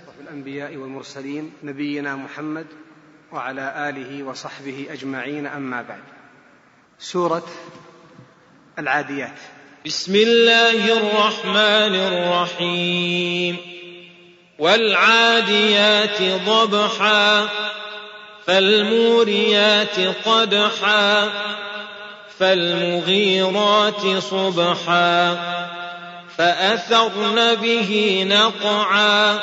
أشرف الأنبياء والمرسلين نبينا محمد وعلى آله وصحبه أجمعين أما بعد. سورة العاديات. بسم الله الرحمن الرحيم. والعاديات ضبحا فالموريات قدحا فالمغيرات صبحا فأثرن به نقعا.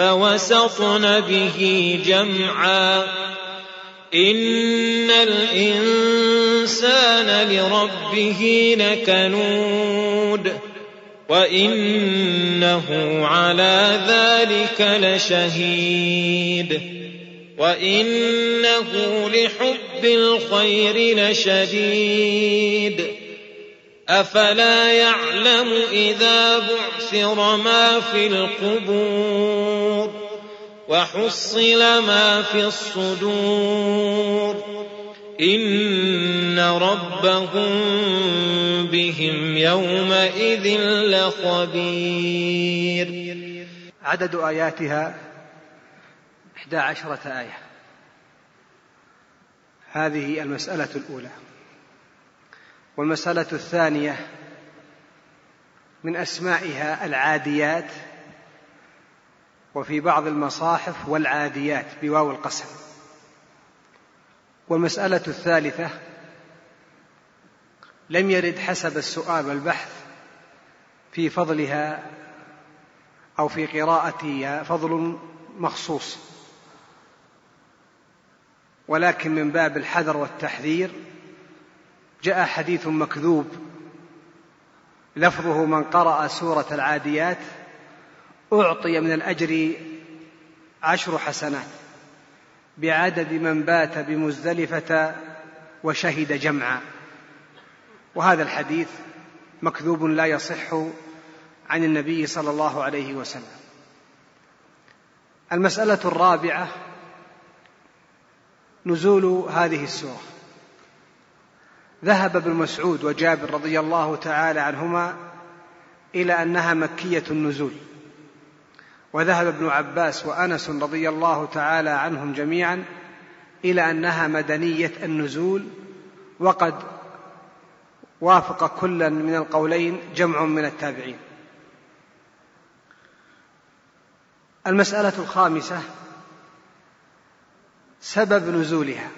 فوسطن به جمعا. إن الإنسان لربه لكنود وإنه على ذلك لشهيد. وانه لحب الخير لشديد. أفلا يعلم إذا بعثر ما في القبور وحصل ما في الصدور إن ربهم بهم يومئذ لخبير. عدد آياتها إحدى عشرة آية. هذه المسألة الأولى. والمسألة الثانية من أسمائها العاديات وفي بعض المصاحف والعاديات بواو القسم. والمسألة الثالثة لم يرد حسب السؤال والبحث في فضلها أو في قراءتها فضل مخصوص ولكن من باب الحذر والتحذير جاء حديث مكذوب. لفظه من قرأ سورة العاديات أعطي من الأجر عشر حسنات. بعدد من بات بمزدلفة وشهد جمعا. وهذا الحديث مكذوب لا يصح عن النبي صلى الله عليه وسلم. المسألة الرابعة نزول هذه السورة. ذهب ابن مسعود وجابر رضي الله تعالى عنهما إلى أنها مكية النزول. وذهب ابن عباس وأنس رضي الله تعالى عنهم جميعا إلى أنها مدنية النزول وقد وافق كلا من القولين جمع من التابعين. المسألة الخامسة سبب نزولها.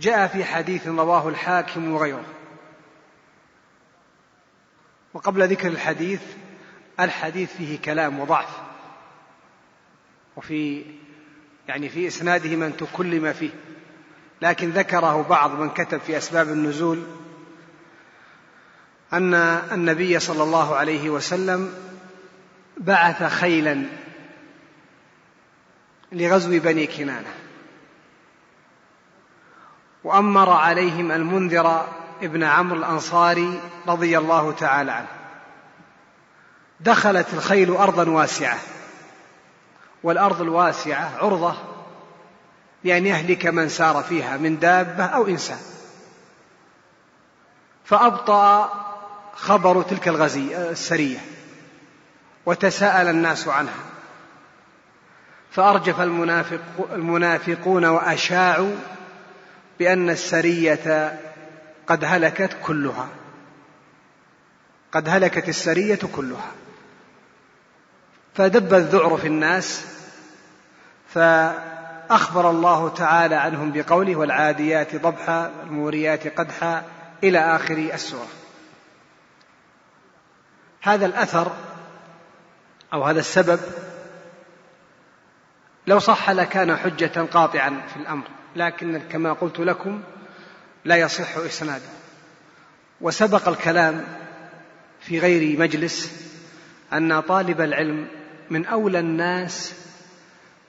جاء في حديث رواه الحاكم وغيره. وقبل ذكر الحديث الحديث فيه كلام وضعف. وفي يعني في إسناده من تكلم فيه. لكن ذكره بعض من كتب في أسباب النزول أن النبي صلى الله عليه وسلم بعث خيلا لغزو بني كنانة. وأمر عليهم المنذر ابن عمرو الأنصاري رضي الله تعالى عنه. دخلت الخيل أرضا واسعة والأرض الواسعة عرضة لأن يهلك من سار فيها من دابة أو إنسان. فأبطأ خبر تلك الغزي السرية وتساءل الناس عنها. فأرجف المنافق المنافقون وأشاعوا بأن السرية قد هلكت كلها. قد هلكت السرية كلها. فدب الذعر في الناس فأخبر الله تعالى عنهم بقوله والعاديات ضبحا الموريات قدحا إلى آخر السورة. هذا الأثر أو هذا السبب لو صح لكان حجة قاطعا في الأمر. لكن كما قلت لكم لا يصح إسناده وسبق الكلام في غير مجلس أن طالب العلم من أولى الناس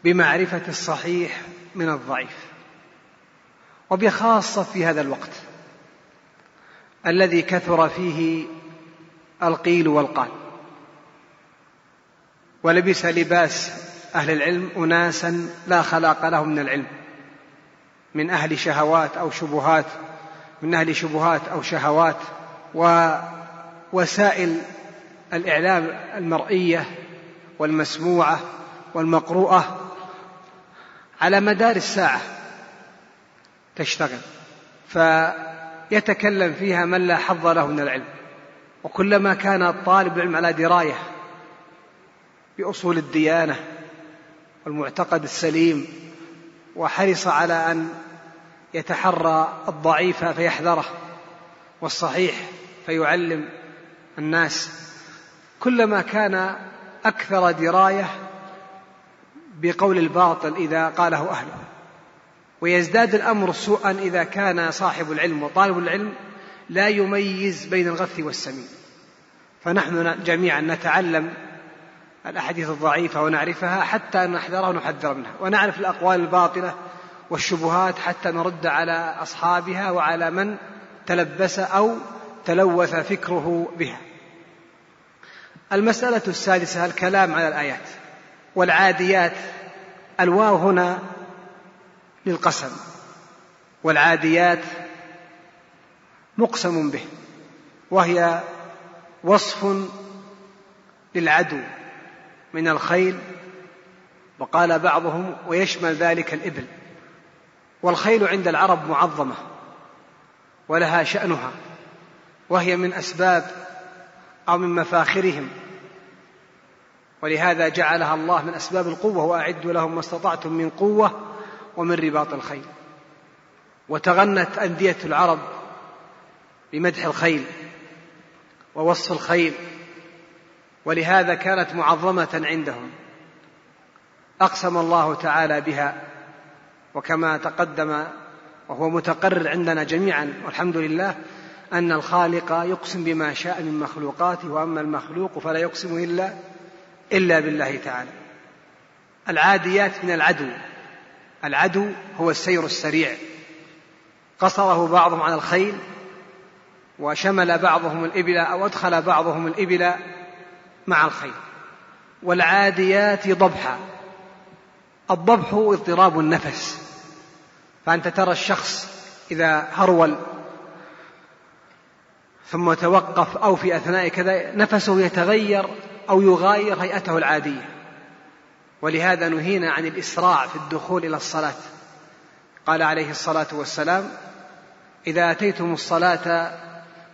بمعرفة الصحيح من الضعيف وبخاصة في هذا الوقت الذي كثر فيه القيل والقال. ولبس لباس أهل العلم أناسا لا خلاق لهم من العلم. من أهل شهوات أو شبهات من أهل شبهات أو شهوات ووسائل الإعلام المرئية والمسموعة والمقروءة على مدار الساعة تشتغل. فيتكلم فيها من لا حظ له من العلم. وكلما كان الطالب العلم على دراية بأصول الديانة والمعتقد السليم وحرص على أن يتحرى الضعيف فيحذره والصحيح فيعلم الناس. كلما كان أكثر دراية بقول الباطل إذا قاله أهله. ويزداد الأمر سوءا إذا كان صاحب العلم وطالب العلم لا يميز بين الغث والسمين. فنحن جميعا نتعلم الأحاديث الضعيفة ونعرفها حتى نحذرها ونحذر منها. ونعرف الأقوال الباطلة والشبهات حتى نرد على أصحابها وعلى من تلبس أو تلوث فكره بها. المسألة السادسة الكلام على الآيات والعاديات. الواو هنا للقسم. والعاديات مقسم به وهي وصف للعدو. من الخيل وقال بعضهم ويشمل ذلك الإبل والخيل عند العرب معظمة ولها شأنها وهي من أسباب أو من مفاخرهم ولهذا جعلها الله من أسباب القوة وأعدوا لهم ما استطعتم من قوة ومن رباط الخيل. وتغنت أندية العرب بمدح الخيل ووصف الخيل ولهذا كانت معظمة عندهم. أقسم الله تعالى بها وكما تقدم وهو متقرر عندنا جميعا والحمد لله أن الخالق يقسم بما شاء من مخلوقاته وأما المخلوق فلا يقسم إلا إلا بالله تعالى. العاديات من العدو العدو هو السير السريع. قصره بعضهم على الخيل وشمل بعضهم الإبل أو أدخل بعضهم الإبل مع الخيل والعاديات ضبحا. الضبح اضطراب النفس. فأنت ترى الشخص إذا هرول ثم توقف أو في أثناء كذا نفسه يتغير أو يغاير هيئته العادية. ولهذا نهينا عن الإسراع في الدخول إلى الصلاة. قال عليه الصلاة والسلام إذا أتيتم الصلاة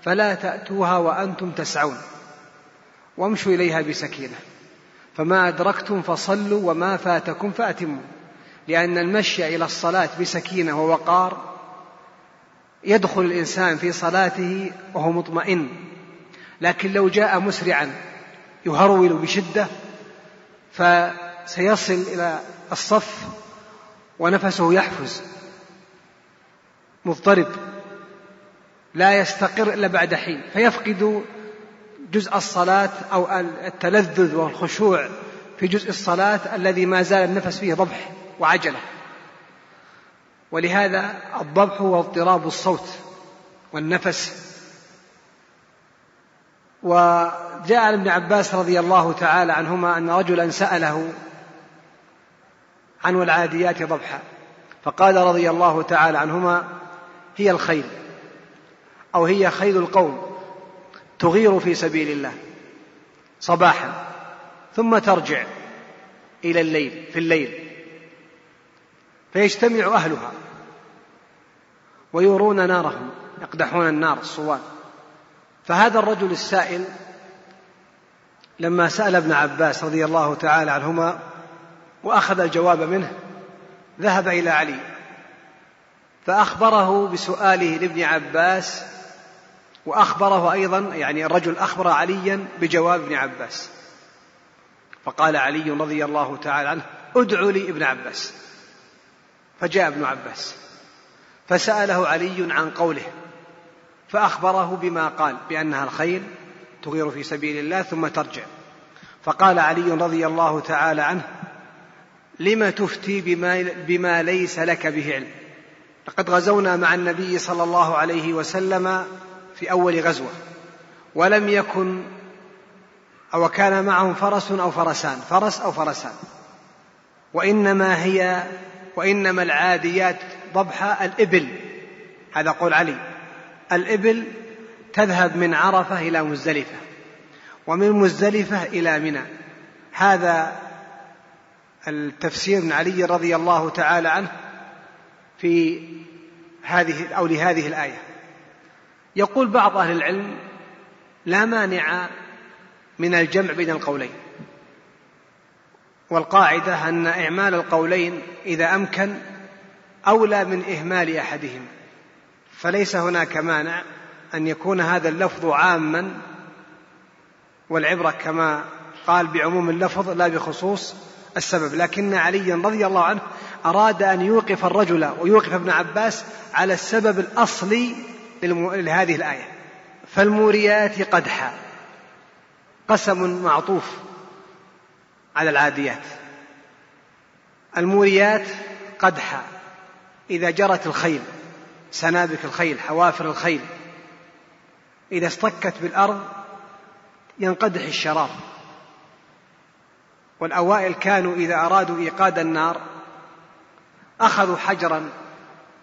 فلا تأتوها وأنتم تسعون. وامشوا إليها بسكينة. فما أدركتم فصلوا وما فاتكم فأتموا. لأن المشي إلى الصلاة بسكينة ووقار يدخل الإنسان في صلاته وهو مطمئن. لكن لو جاء مسرعا يهرول بشدة فسيصل إلى الصف ونفسه يحفز. مضطرب. لا يستقر إلا بعد حين. فيفقد جزء الصلاة أو التلذذ والخشوع في جزء الصلاة الذي ما زال النفس فيه ضبح وعجلة. ولهذا الضبح هو اضطراب الصوت والنفس. وجاء عن ابن عباس رضي الله تعالى عنهما أن رجلا سأله عن العاديات ضبحا. فقال رضي الله تعالى عنهما هي الخيل أو هي خيل القوم. تغير في سبيل الله صباحا ثم ترجع إلى الليل في الليل. فيجتمع أهلها ويورون نارهم يقدحون النار الصوان. فهذا الرجل السائل لما سأل ابن عباس رضي الله تعالى عنهما وأخذ الجواب منه ذهب إلى علي فأخبره بسؤاله لابن عباس وأخبره أيضا يعني الرجل أخبر عليا بجواب ابن عباس. فقال علي رضي الله تعالى عنه ادع لي ابن عباس. فجاء ابن عباس فسأله علي عن قوله فأخبره بما قال بأنها الخيل تغير في سبيل الله ثم ترجع. فقال علي رضي الله تعالى عنه لم تفتي بما, بما ليس لك به علم؟ لقد غزونا مع النبي صلى الله عليه وسلم في أول غزوة ولم يكن أو كان معهم فرس أو فرسان فرس أو فرسان. وإنما هي وإنما العاديات ضبح الإبل. هذا قول علي. الإبل تذهب من عرفة إلى مزدلفة ومن مزدلفة إلى منى. هذا التفسير من علي رضي الله تعالى عنه في هذه أو لهذه الآية. يقول بعض أهل العلم لا مانع من الجمع بين القولين والقاعدة أن إعمال القولين إذا أمكن أولى من إهمال أحدهما فليس هناك مانع أن يكون هذا اللفظ عاما والعبرة كما قال بعموم اللفظ لا بخصوص السبب لكن عليا رضي الله عنه أراد أن يوقف الرجل ويوقف ابن عباس على السبب الأصلي لهذه الآية. فالموريات قدحا. قسم معطوف على العاديات. الموريات قدحا. إذا جرت الخيل سنابك الخيل حوافر الخيل إذا اصطكت بالأرض ينقدح الشراب. والأوائل كانوا إذا أرادوا إيقاد النار أخذوا حجرا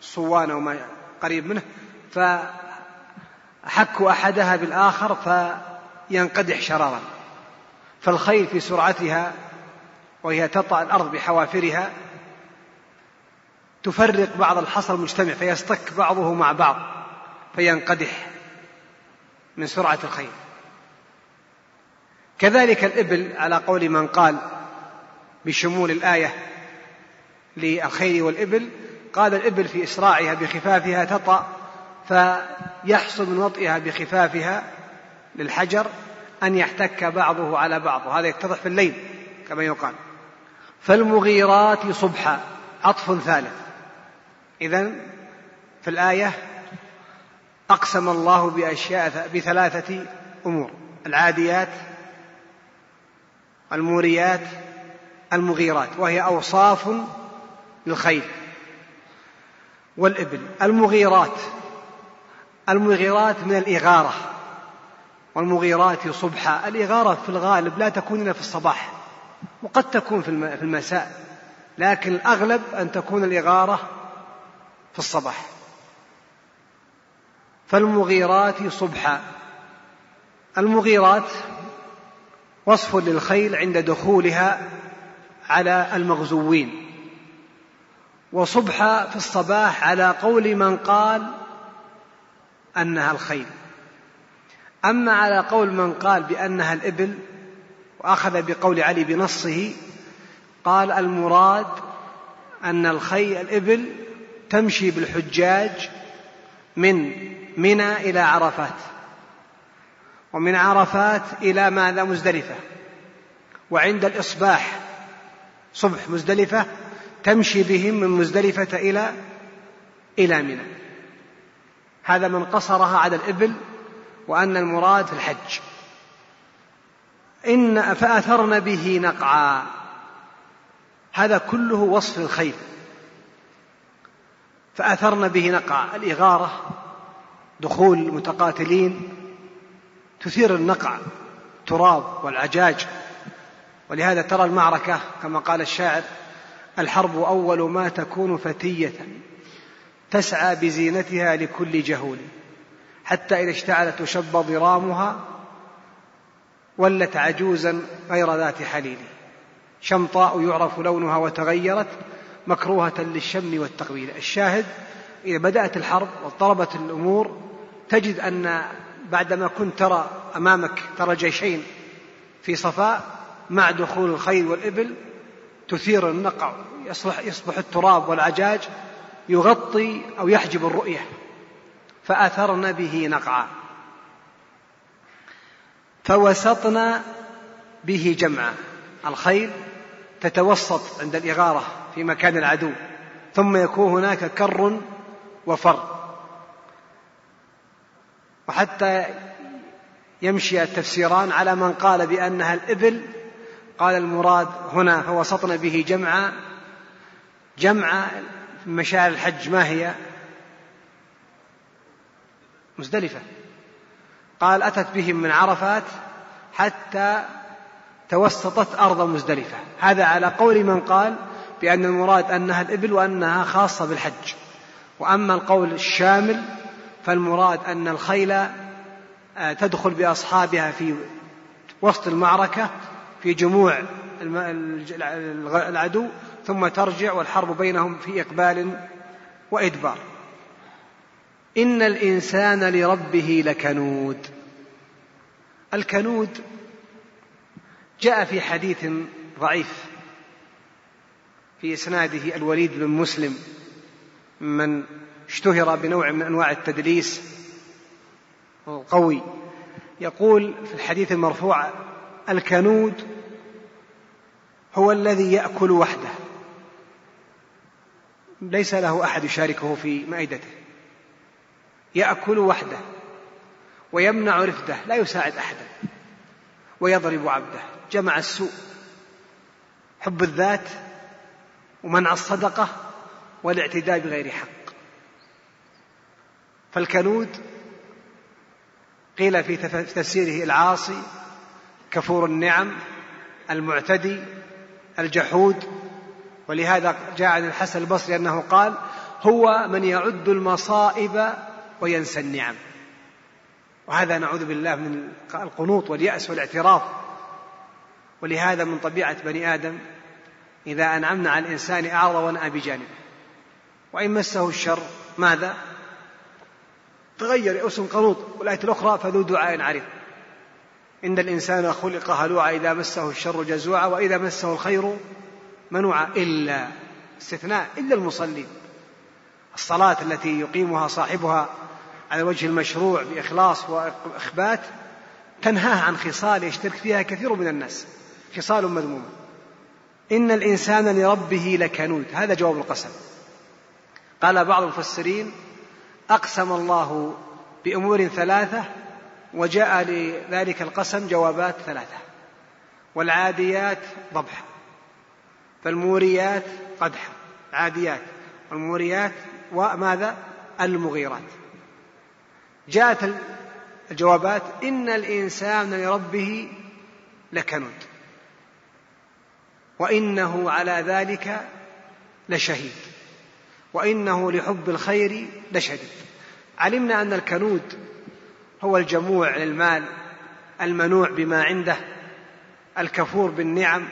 صوان أو ما قريب منه فحكوا أحدها بالآخر فينقدح شرارا فالخيل في سرعتها وهي تطأ الأرض بحوافرها تفرق بعض الحصى المجتمع فيصطك بعضه مع بعض فينقدح من سرعة الخيل. كذلك الإبل على قول من قال بشمول الآية للخيل والإبل قال الإبل في إسراعها بخفافها تطأ فيحصل من وطئها بخفافها للحجر أن يحتك بعضه على بعض وهذا يتضح في الليل كما يقال. فالمغيرات صبحا عطف ثالث. إذا في الآية أقسم الله بأشياء بثلاثة أمور. العاديات الموريات المغيرات وهي أوصاف للخيل والإبل. المغيرات المغيرات من الإغارة. والمغيرات صبحا. الإغارة في الغالب لا تكون إلا في الصباح. وقد تكون في المساء. لكن الأغلب أن تكون الإغارة في الصباح. فالمغيرات صبحا. المغيرات وصف للخيل عند دخولها على المغزوين. وصبح في الصباح على قول من قال أنها الخيل. أما على قول من قال بأنها الإبل وأخذ بقول علي بنصه قال المراد أن الخيل الإبل تمشي بالحجاج من منى إلى عرفات ومن عرفات إلى ماذا؟ مزدلفة. وعند الإصباح صبح مزدلفة تمشي بهم من مزدلفة إلى إلى منى. هذا من قصرها على الإبل وأن المراد في الحج. إن فأثرن به نقعا. هذا كله وصف الخيل فأثرن به نقعا. الإغارة دخول المتقاتلين تثير النقع تراب والعجاج. ولهذا ترى المعركة كما قال الشاعر الحرب أول ما تكون فتية. تسعى بزينتها لكل جهول حتى إذا اشتعلت وشب ضرامها ولت عجوزا غير ذات حليل. شمطاء يعرف لونها وتغيرت مكروهة للشم والتقبيل. الشاهد إذا بدأت الحرب واضطربت الأمور تجد أن بعدما كنت ترى أمامك ترى جيشين في صفاء مع دخول الخيل والإبل تثير النقع يصبح, يصبح التراب والعجاج يغطي أو يحجب الرؤية فأثرن به نقعا. فوسطنا به جمعا. الخيل تتوسط عند الإغارة في مكان العدو ثم يكون هناك كر وفر. وحتى يمشي التفسيران على من قال بأنها الإبل قال المراد هنا فوسطنا به جمعا. جمع مشاعر الحج ما هي؟ مزدلفة. قال أتت بهم من عرفات حتى توسطت أرض مزدلفة. هذا على قول من قال بأن المراد أنها الإبل وأنها خاصة بالحج. وأما القول الشامل فالمراد أن الخيل آه، تدخل بأصحابها في وسط المعركة في جموع العدو ثم ترجع والحرب بينهم في إقبال وإدبار. إن الإنسان لربه لكنود. الكنود جاء في حديث ضعيف في إسناده الوليد بن مسلم من اشتهر بنوع من أنواع التدليس قوي يقول في الحديث المرفوع الكنود هو الذي يأكل وحده. ليس له أحد يشاركه في مائدته. يأكل وحده ويمنع رفده لا يساعد أحدا ويضرب عبده. جمع السوء حب الذات ومنع الصدقة والاعتداء بغير حق. فالكنود قيل في تفسيره العاصي كفور النعم المعتدي الجحود ولهذا جاء عن الحسن البصري أنه قال هو من يعد المصائب وينسى النعم. وهذا نعوذ بالله من القنوط واليأس والاعتراض ولهذا من طبيعة بني آدم إذا أنعمنا على الإنسان أعرض ونأى بجانبه. وإن مسه الشر ماذا؟ تغير يأس قنوط والآية الأخرى فذو دعاء عريض. إن الإنسان خلق هلوعا إذا مسه الشر جزوعا وإذا مسه الخير منوعا إلا استثناء إلا المصلين. الصلاة التي يقيمها صاحبها على وجه المشروع بإخلاص وإخبات تنهاه عن خصال يشترك فيها كثير من الناس خصال مذمومة إن الإنسان لربه لكنود. هذا جواب القسم. قال بعض المفسرين أقسم الله بأمور ثلاثة وجاء لذلك القسم جوابات ثلاثة. والعاديات ضبحا فالموريات قدحا عاديات. والموريات وماذا المغيرات. جاءت الجوابات إن الإنسان لربه لكنود. وإنه على ذلك لشهيد. وإنه لحب الخير لشديد. علمنا أن الكنود هو الجموع للمال المنوع بما عنده الكفور بالنعم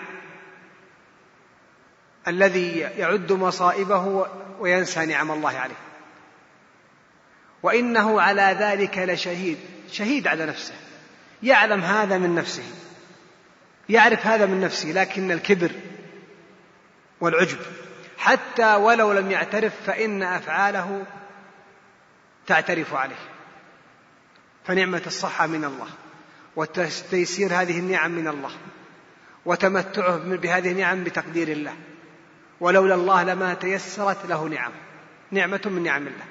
الذي يعد مصائبه وينسى نعم الله عليه. وإنه على ذلك لشهيد شهيد على نفسه. يعلم هذا من نفسه. يعرف هذا من نفسه لكن الكبر والعجب. حتى ولو لم يعترف فإن أفعاله تعترف عليه. فنعمة الصحة من الله وتيسير هذه النعم من الله وتمتعه بهذه النعم بتقدير الله. ولولا الله لما تيسرت له نعم. نعمة من نعم الله.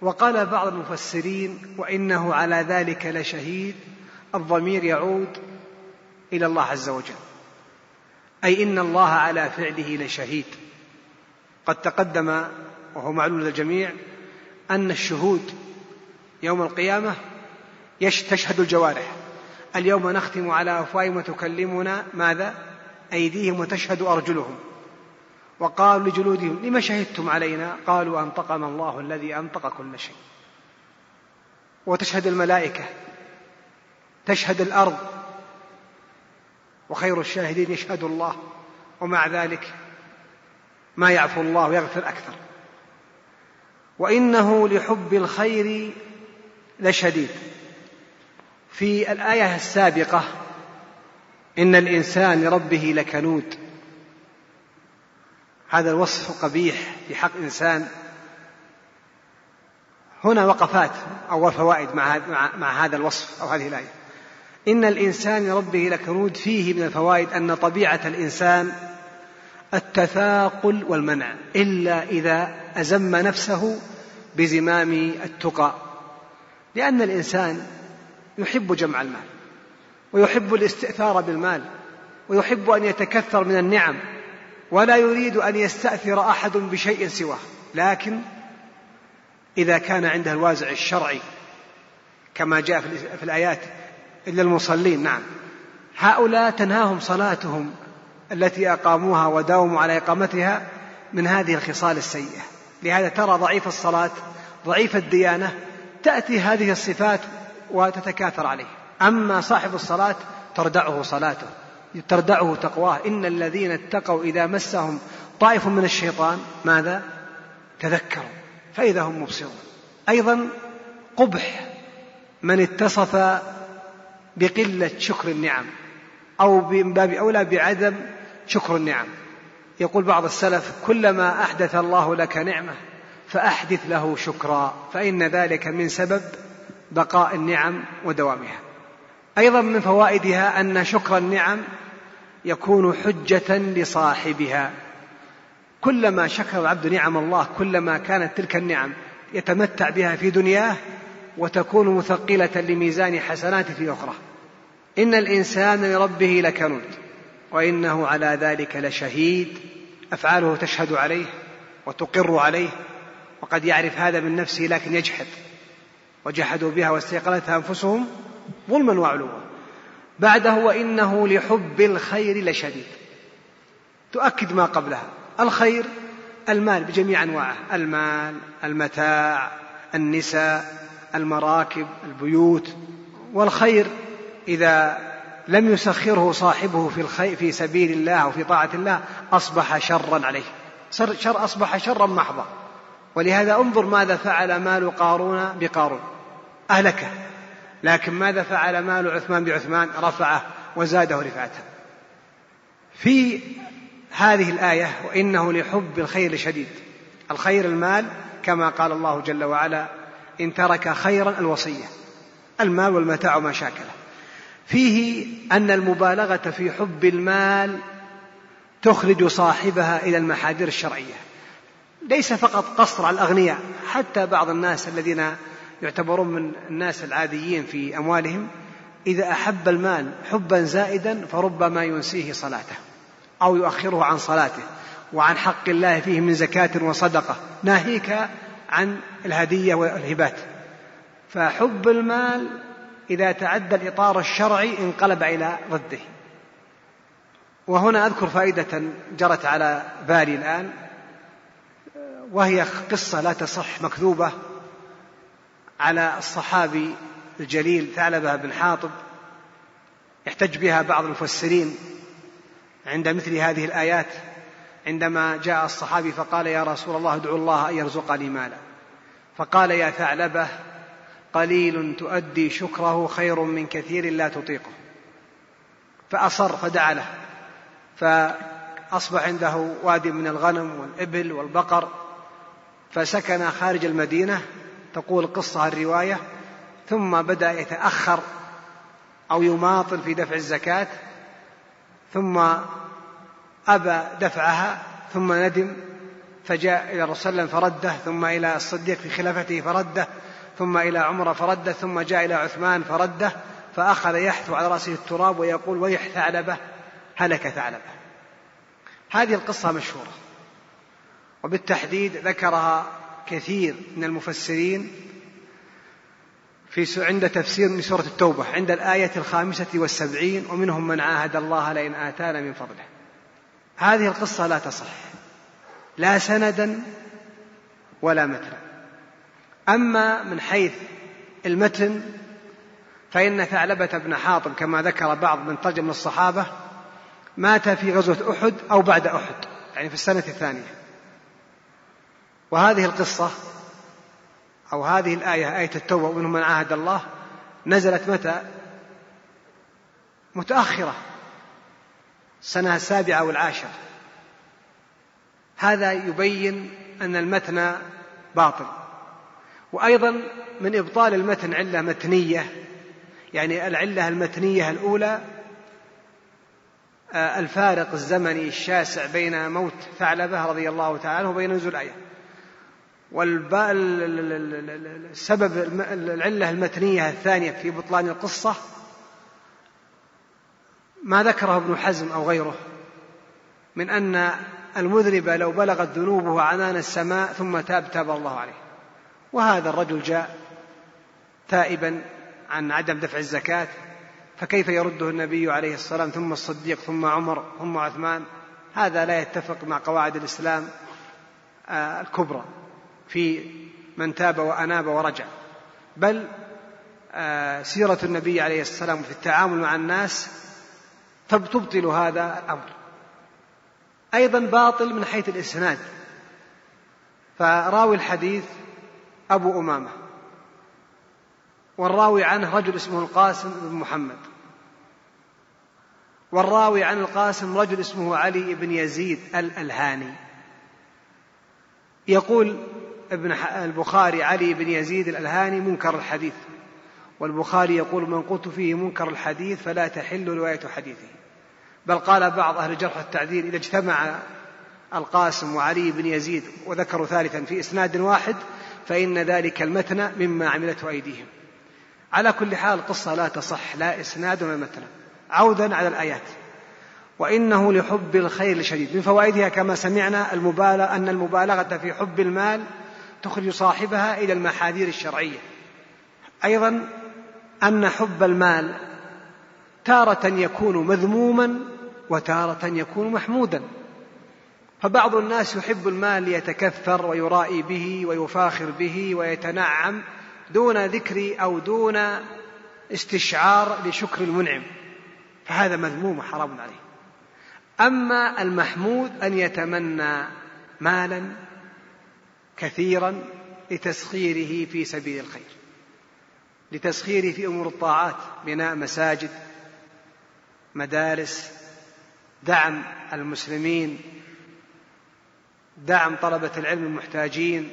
وقال بعض المفسرين وإنه على ذلك لشهيد الضمير يعود إلى الله عز وجل. أي إن الله على فعله لشهيد. قد تقدم وهو معلوم للجميع أن الشهود يوم القيامة تشهد الجوارح. اليوم نختم على افواههم وتكلمنا ماذا؟ أيديهم وتشهد أرجلهم. وقالوا لجلودهم لم شهدتم علينا؟ قالوا أنطقنا الله الذي أنطق كل شيء. وتشهد الملائكة تشهد الأرض وخير الشاهدين يشهد الله ومع ذلك ما يعفو الله ويغفر أكثر. وإنه لحب الخير لشديد. في الآية السابقة إن الإنسان لربه لكنود هذا الوصف قبيح في حق إنسان. هنا وقفات أو فوائد مع, مع هذا الوصف أو هذه الآية. إن الإنسان لربه لكنود فيه من الفوائد أن طبيعة الإنسان التثاقل والمنع إلا إذا أزم نفسه بزمام التقى. لأن الإنسان يحب جمع المال ويحب الاستئثار بالمال ويحب أن يتكثر من النعم. ولا يريد أن يستأثر أحد بشيء سواه. لكن إذا كان عنده الوازع الشرعي كما جاء في الآيات إلا المصلين نعم. هؤلاء تنهاهم صلاتهم التي أقاموها وداوموا على إقامتها من هذه الخصال السيئة. لهذا ترى ضعيف الصلاة ضعيف الديانة تأتي هذه الصفات وتتكاثر عليه. أما صاحب الصلاة تردعه صلاته. تردعه تقواه. إن الذين اتقوا إذا مسهم طائف من الشيطان ماذا؟ تذكروا فإذا هم مبصرون. أيضا قبح من اتصف بقلة شكر النعم أو من باب أولى بعدم شكر النعم. يقول بعض السلف كلما أحدث الله لك نعمة فأحدث له شكرا فإن ذلك من سبب بقاء النعم ودوامها. أيضا من فوائدها أن شكر النعم يكون حجة لصاحبها. كلما شكر العبد نعم الله كلما كانت تلك النعم يتمتع بها في دنياه وتكون مثقلة لميزان حسناته في أخرى. إن الإنسان لربه لكنود وإنه على ذلك لشهيد. أفعاله تشهد عليه وتقر عليه وقد يعرف هذا من نفسه لكن يجحد. وجحدوا بها واستيقنتها أنفسهم ظلما وعلوا. بعده وإنه لحب الخير لشديد. تؤكد ما قبلها. الخير المال بجميع أنواعه. المال المتاع النساء المراكب البيوت. والخير إذا لم يسخره صاحبه في الخير في سبيل الله أو في طاعة الله أصبح شرا عليه. شر أصبح شرا محضا. ولهذا انظر ماذا فعل مال قارون بقارون. أهلكه. لكن ماذا فعل مال عثمان بعثمان؟ رفعه وزاده رفعة في هذه الآية وإنه لحب الخير شديد الخير المال كما قال الله جل وعلا إن ترك خيرا الوصية. المال والمتاع وما شاكله. فيه أن المبالغة في حب المال تخرج صاحبها إلى المحاذير الشرعية. ليس فقط قصر على الأغنياء حتى بعض الناس الذين يعتبرون من الناس العاديين في أموالهم إذا أحب المال حبا زائدا فربما ينسيه صلاته أو يؤخره عن صلاته وعن حق الله فيه من زكاة وصدقة ناهيك عن الهدية والهبات. فحب المال إذا تعدى الإطار الشرعي انقلب إلى ضده. وهنا أذكر فائدة جرت على بالي الآن وهي قصة لا تصح مكذوبة على الصحابي الجليل ثعلبة بن حاطب يحتج بها بعض المفسرين عند مثل هذه الآيات عندما جاء الصحابي فقال يا رسول الله ادعو الله أن يرزقني مالا. فقال يا ثعلبة قليل تؤدي شكره خير من كثير لا تطيقه. فأصر فدعا له فأصبح عنده وادي من الغنم والإبل والبقر فسكن خارج المدينة تقول قصة الرواية ثم بدأ يتأخر أو يماطل في دفع الزكاة ثم أبى دفعها ثم ندم فجاء إلى الرسول صلى الله عليه وسلم فرده ثم إلى الصديق في خلافته فرده ثم إلى عمر فرده ثم جاء إلى عثمان فرده فأخذ يحثو على رأسه التراب ويقول ويح ثعلبة هلك ثعلبة. هذه القصة مشهورة وبالتحديد ذكرها كثير من المفسرين في عند تفسير من سورة التوبة عند الآية الخامسة والسبعين ومنهم من عاهد الله لئن آتانا من فضله. هذه القصة لا تصح. لا سندا ولا متنا. أما من حيث المتن فإن ثعلبة بن حاطب كما ذكر بعض من ترجم الصحابة مات في غزوة أحد أو بعد أحد يعني في السنة الثانية. وهذه القصة أو هذه الآية آية التوبة ومنهم من عاهد الله نزلت متى؟ متأخرة السنة السابعة أو العاشرة هذا يبين أن المتن باطل. وأيضا من إبطال المتن علة متنية يعني العلة المتنية الأولى آه، الفارق الزمني الشاسع بين موت ثعلبة رضي الله تعالى وبين نزول الآية. والسبب العلة المتنية الثانية في بطلان القصة ما ذكره ابن حزم أو غيره من أن المذنب لو بلغت ذنوبه عنان السماء ثم تاب تاب الله عليه. وهذا الرجل جاء تائبا عن عدم دفع الزكاة فكيف يرده النبي عليه الصلاة والسلام ثم الصديق ثم عمر ثم عثمان. هذا لا يتفق مع قواعد الإسلام آه، الكبرى. في من تاب وأناب ورجع. بل آه، سيرة النبي عليه السلام في التعامل مع الناس تبطل هذا الأمر. أيضا باطل من حيث الإسناد. فراوي الحديث أبو أمامة. والراوي عنه رجل اسمه القاسم بن محمد. والراوي عن القاسم رجل اسمه علي بن يزيد الألهاني. يقول ابن البخاري علي بن يزيد الألهاني منكر الحديث والبخاري يقول من قلت فيه منكر الحديث فلا تحل رواية حديثه. بل قال بعض أهل الجرح والتعديل إذا اجتمع القاسم وعلي بن يزيد وذكروا ثالثا في إسناد واحد فإن ذلك المتن مما عملته أيديهم. على كل حال القصة لا تصح لا إسناد ولا متن. عودا على الآيات. وإنه لحب الخير شديد من فوائدها كما سمعنا المبالغة أن المبالغة في حب المال تخرج صاحبها إلى المحاذير الشرعية. أيضا أن حب المال تارة يكون مذموما وتارة يكون محمودا. فبعض الناس يحب المال ليتكثر ويرائي به ويفاخر به ويتنعم دون ذكر أو دون استشعار لشكر المنعم. فهذا مذموم وحرام عليه. أما المحمود أن يتمنى مالا كثيرا لتسخيره في سبيل الخير لتسخيره في أمور الطاعات بناء مساجد مدارس دعم المسلمين دعم طلبة العلم المحتاجين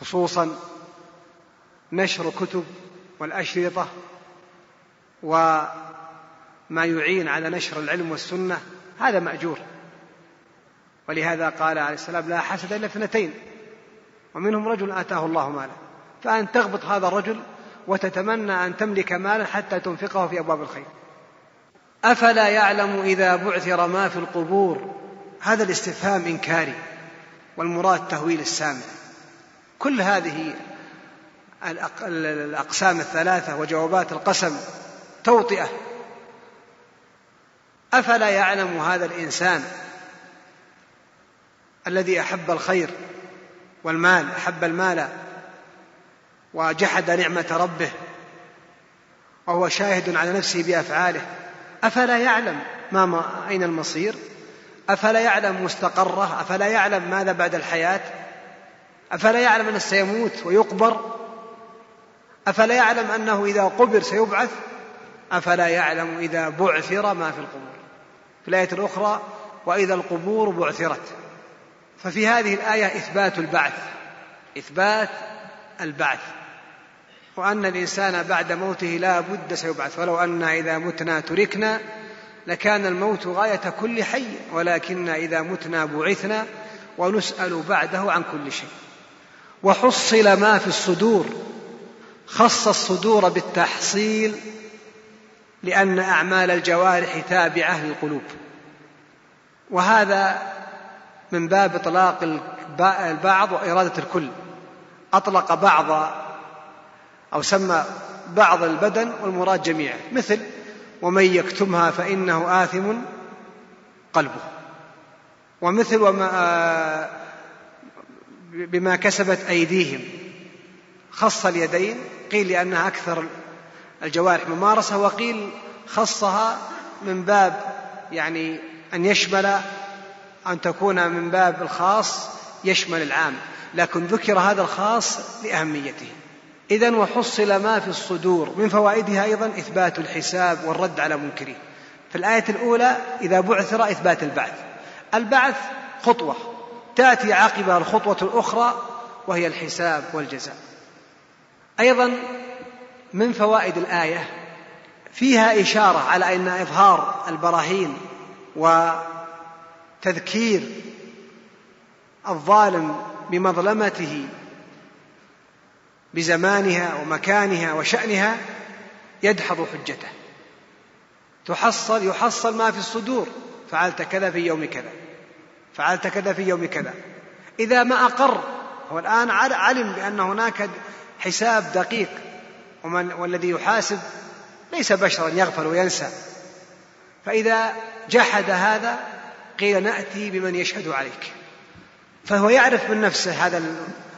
خصوصا نشر الكتب والأشرطة وما يعين على نشر العلم والسنة هذا مأجور. ولهذا قال عليه السلام لا حسد إلا اثنتين. ومنهم رجل آتاه الله مالا فأن تغبط هذا الرجل وتتمنى أن تملك مالا حتى تنفقه في أبواب الخير. أفلا يعلم إذا بعثر ما في القبور؟ هذا الاستفهام إنكاري. والمراد تهويل السامع. كل هذه الأقسام الثلاثة وجوابات القسم توطئة. أفلا يعلم هذا الإنسان الذي أحب الخير والمال أحب المال وجحد نعمة ربه وهو شاهد على نفسه بأفعاله. أفلا يعلم ما أين المصير؟ أفلا يعلم مستقره؟ أفلا يعلم ماذا بعد الحياة؟ أفلا يعلم أنه سيموت ويقبر؟ أفلا يعلم أنه إذا قبر سيبعث؟ أفلا يعلم إذا بعثر ما في القبور؟ في الآية الأخرى وإذا القبور بعثرت. ففي هذه الآية إثبات البعث إثبات البعث. وأن الإنسان بعد موته لا بد سيبعث ولو أنا إذا متنا تركنا لكان الموت غاية كل حي ولكن إذا متنا بعثنا ونسأل بعده عن كل شيء. وحصل ما في الصدور خص الصدور بالتحصيل لأن أعمال الجوارح تابعة للقلوب. وهذا من باب إطلاق البعض وإرادة الكل. أطلق بعض أو سمى بعض البدن والمراد جميعه مثل ومن يكتمها فإنه آثم قلبه. ومثل وما آه، بما كسبت أيديهم. خص اليدين قيل لأنها أكثر الجوارح ممارسة وقيل خصها من باب يعني أن يشمل أن تكون من باب الخاص يشمل العام لكن ذكر هذا الخاص لأهميته. إذا وحصل ما في الصدور من فوائدها أيضا إثبات الحساب والرد على منكريه في الآية الأولى إذا بعثر إثبات البعث. البعث خطوة تأتي عقبها الخطوة الأخرى وهي الحساب والجزاء. أيضا من فوائد الآية فيها إشارة على أن إظهار البراهين وتذكير الظالم بمظلمته بزمانها ومكانها وشأنها يدحض حجته. تحصل يحصل ما في الصدور. فعلت كذا في يوم كذا. فعلت كذا في يوم كذا. إذا ما أقر هو الآن علم بأن هناك حساب دقيق. ومن والذي يحاسب ليس بشرا يغفل وينسى. فإذا جحد هذا قيل نأتي بمن يشهد عليك. فهو يعرف من نفسه هذا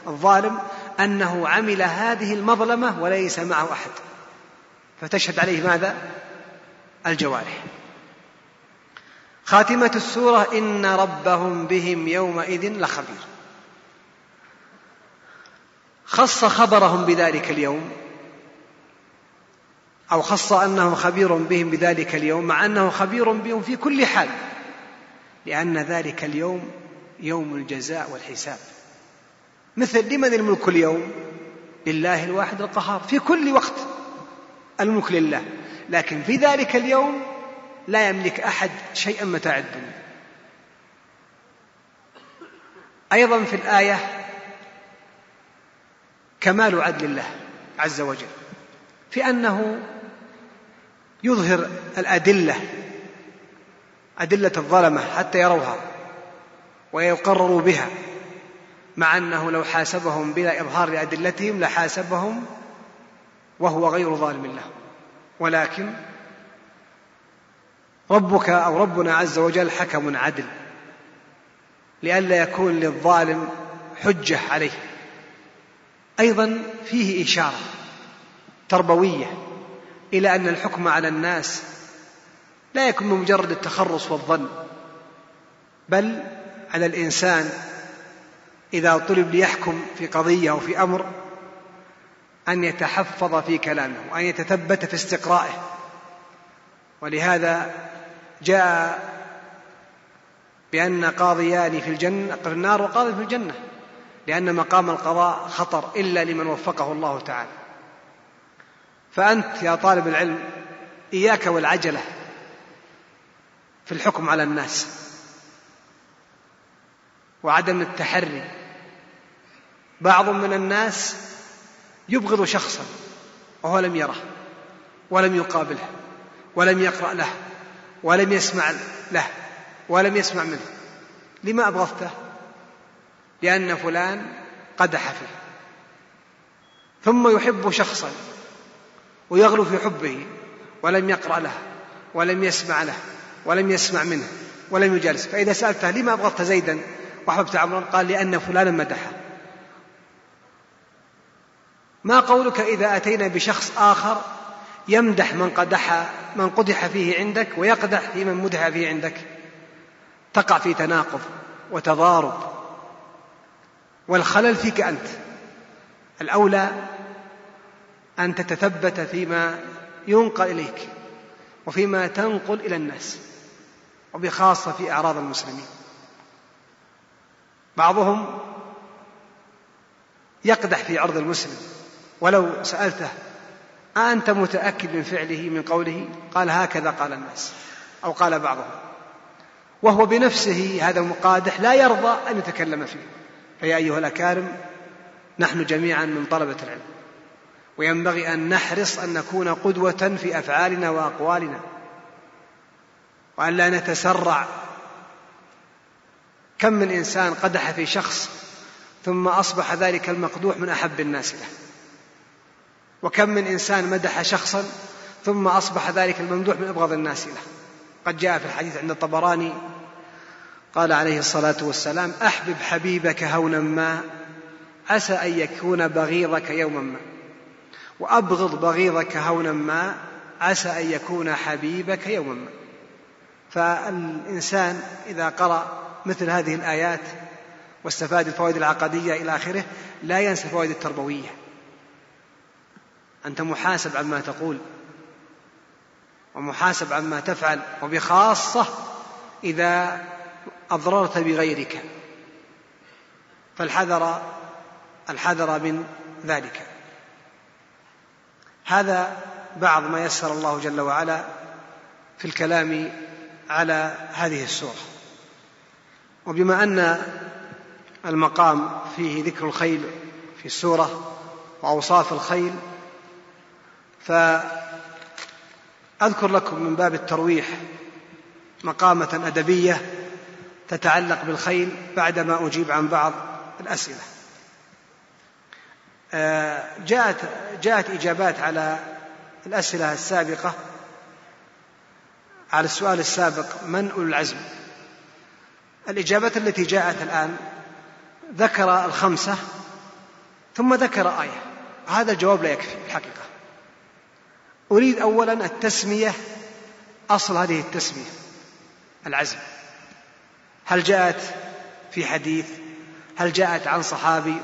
الظالم أنه عمل هذه المظلمة وليس معه أحد. فتشهد عليه ماذا؟ الجوارح. خاتمة السورة إن ربهم بهم يومئذ لخبير. خص خبرهم بذلك اليوم أو خص أنه خبير بهم بذلك اليوم مع أنه خبير بهم في كل حال. لأن ذلك اليوم يوم الجزاء والحساب. مثل لمن الملك اليوم؟ لله الواحد القهار. في كل وقت الملك لله. لكن في ذلك اليوم لا يملك أحد شيئا متاع الدنيا. أيضا في الآية كمال عدل الله عز وجل. في أنه يظهر الأدلة أدلة الظلمة حتى يروها ويقرروا بها مع أنه لو حاسبهم بلا إظهار لأدلتهم لحاسبهم وهو غير ظالم لهم. ولكن ربك أو ربنا عز وجل حكم عدل لئلا يكون للظالم حجة عليه. أيضا فيه إشارة تربوية إلى أن الحكم على الناس لا يكون بمجرد التخرص والظن بل على الإنسان إذا طلب ليحكم في قضية أو في أمر أن يتحفظ في كلامه وأن يتثبت في استقرائه. ولهذا جاء بأن قاضيان في الجنة في النار وقاضي في الجنة لأن مقام القضاء خطر إلا لمن وفقه الله تعالى. فأنت يا طالب العلم إياك والعجلة في الحكم على الناس. وعدم التحري. بعض من الناس يبغض شخصا وهو لم يره ولم يقابله ولم يقرأ له ولم يسمع له ولم يسمع منه. لما أبغضته؟ لأن فلان قدح فيه. ثم يحب شخصا ويغلو في حبه ولم يقرأ له ولم يسمع له. ولم يسمع منه ولم يجالس. فإذا سألته لما أبغضت زيدا؟ وأحببت عمرا قال لأن فلانا مدحه ما قولك إذا أتينا بشخص آخر يمدح من قدح من قدح فيه عندك ويقدح في من مدح فيه عندك؟ تقع في تناقض وتضارب. والخلل فيك أنت. الأولى أن تتثبت فيما ينقل إليك وفيما تنقل إلى الناس. وبخاصة في أعراض المسلمين. بعضهم يقدح في عرض المسلم ولو سألته أنت متأكد من فعله من قوله؟ قال هكذا قال الناس أو قال بعضهم. وهو بنفسه هذا المقادح لا يرضى أن يتكلم فيه. فيا أيها الأكارم نحن جميعا من طلبة العلم وينبغي أن نحرص أن نكون قدوة في أفعالنا وأقوالنا. وأن لا نتسرع. كم من إنسان قدح في شخص ثم أصبح ذلك المقدوح من أحب الناس له. وكم من إنسان مدح شخصا ثم أصبح ذلك الممدوح من أبغض الناس له. قد جاء في الحديث عند الطبراني قال عليه الصلاة والسلام أحبب حبيبك هونا ما عسى أن يكون بغيضك يوما ما. وأبغض بغيضك هونا ما عسى أن يكون حبيبك يوما ما. فالإنسان إذا قرأ مثل هذه الآيات واستفاد الفوائد العقدية إلى آخره لا ينسى الفوائد التربوية. أنت محاسب عما تقول ومحاسب عما تفعل وبخاصة إذا أضررت بغيرك. فالحذر الحذر من ذلك. هذا بعض ما يسر الله جل وعلا في الكلام على هذه السورة. وبما أن المقام فيه ذكر الخيل في السورة وأوصاف الخيل فأذكر لكم من باب الترويح مقامة أدبية تتعلق بالخيل بعدما أجيب عن بعض الأسئلة. آه، جاءت جاءت إجابات على الأسئلة السابقة على السؤال السابق من أولو العزم؟ الإجابات التي جاءت الآن ذكر الخمسة ثم ذكر آية. هذا الجواب لا يكفي الحقيقة. أريد أولا التسمية أصل هذه التسمية العزم. هل جاءت في حديث؟ هل جاءت عن صحابي؟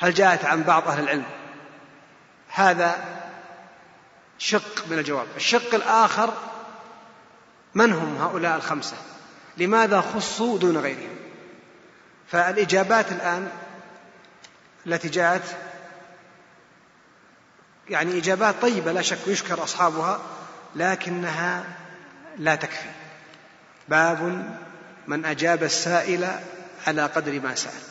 هل جاءت عن بعض أهل العلم؟ هذا شق من الجواب. الشق الآخر من هم هؤلاء الخمسة؟ لماذا خصوا دون غيرهم؟ فالإجابات الآن التي جاءت يعني إجابات طيبة لا شك يشكر أصحابها لكنها لا تكفي. باب من أجاب السائل على قدر ما سأل.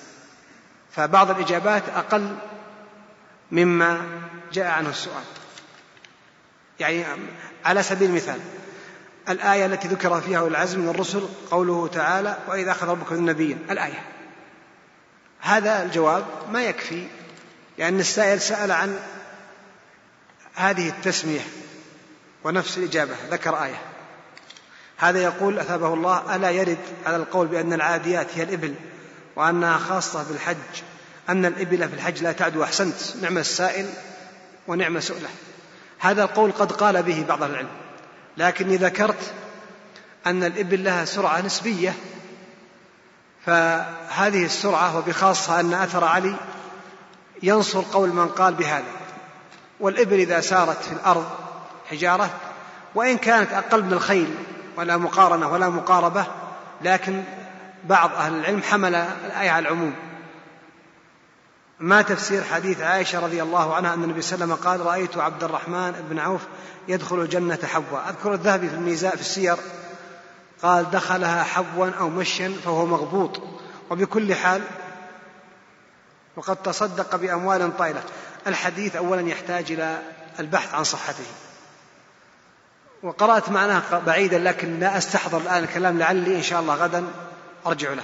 فبعض الإجابات أقل مما جاء عنه السؤال. يعني على سبيل المثال الآية التي ذكر فيها العزم من الرسل قوله تعالى وإذا أخذ ربك من النبيين. الآية. هذا الجواب ما يكفي لأن السائل سأل عن هذه التسمية ونفس الإجابة ذكر آية. هذا يقول أثابه الله ألا يرد على القول بأن العاديات هي الإبل وأنها خاصة بالحج أن الإبل في الحج لا تعدو أحسنت. نعم السائل ونعم سؤله. هذا القول قد قال به بعض العلم. لكني ذكرت أن الإبل لها سرعة نسبية فهذه السرعة وبخاصة أن أثر علي ينصر قول من قال بهذا. والإبل إذا سارت في الأرض حجارة وإن كانت أقل من الخيل ولا مقارنة ولا مقاربة لكن بعض أهل العلم حمل الآية على العموم. ما تفسير حديث عائشة رضي الله عنها أن النبي صلى الله عليه وسلم قال رأيت عبد الرحمن بن عوف يدخل الجنة حبوا أذكر الذهبي في الميزاء في السير قال دخلها حبوا أو مشيا فهو مغبوط وبكل حال وقد تصدق بأموال طائلة. الحديث أولا يحتاج إلى البحث عن صحته. وقرأت معناه بعيدا لكن لا أستحضر الآن الكلام لعلي إن شاء الله غدا أرجع له.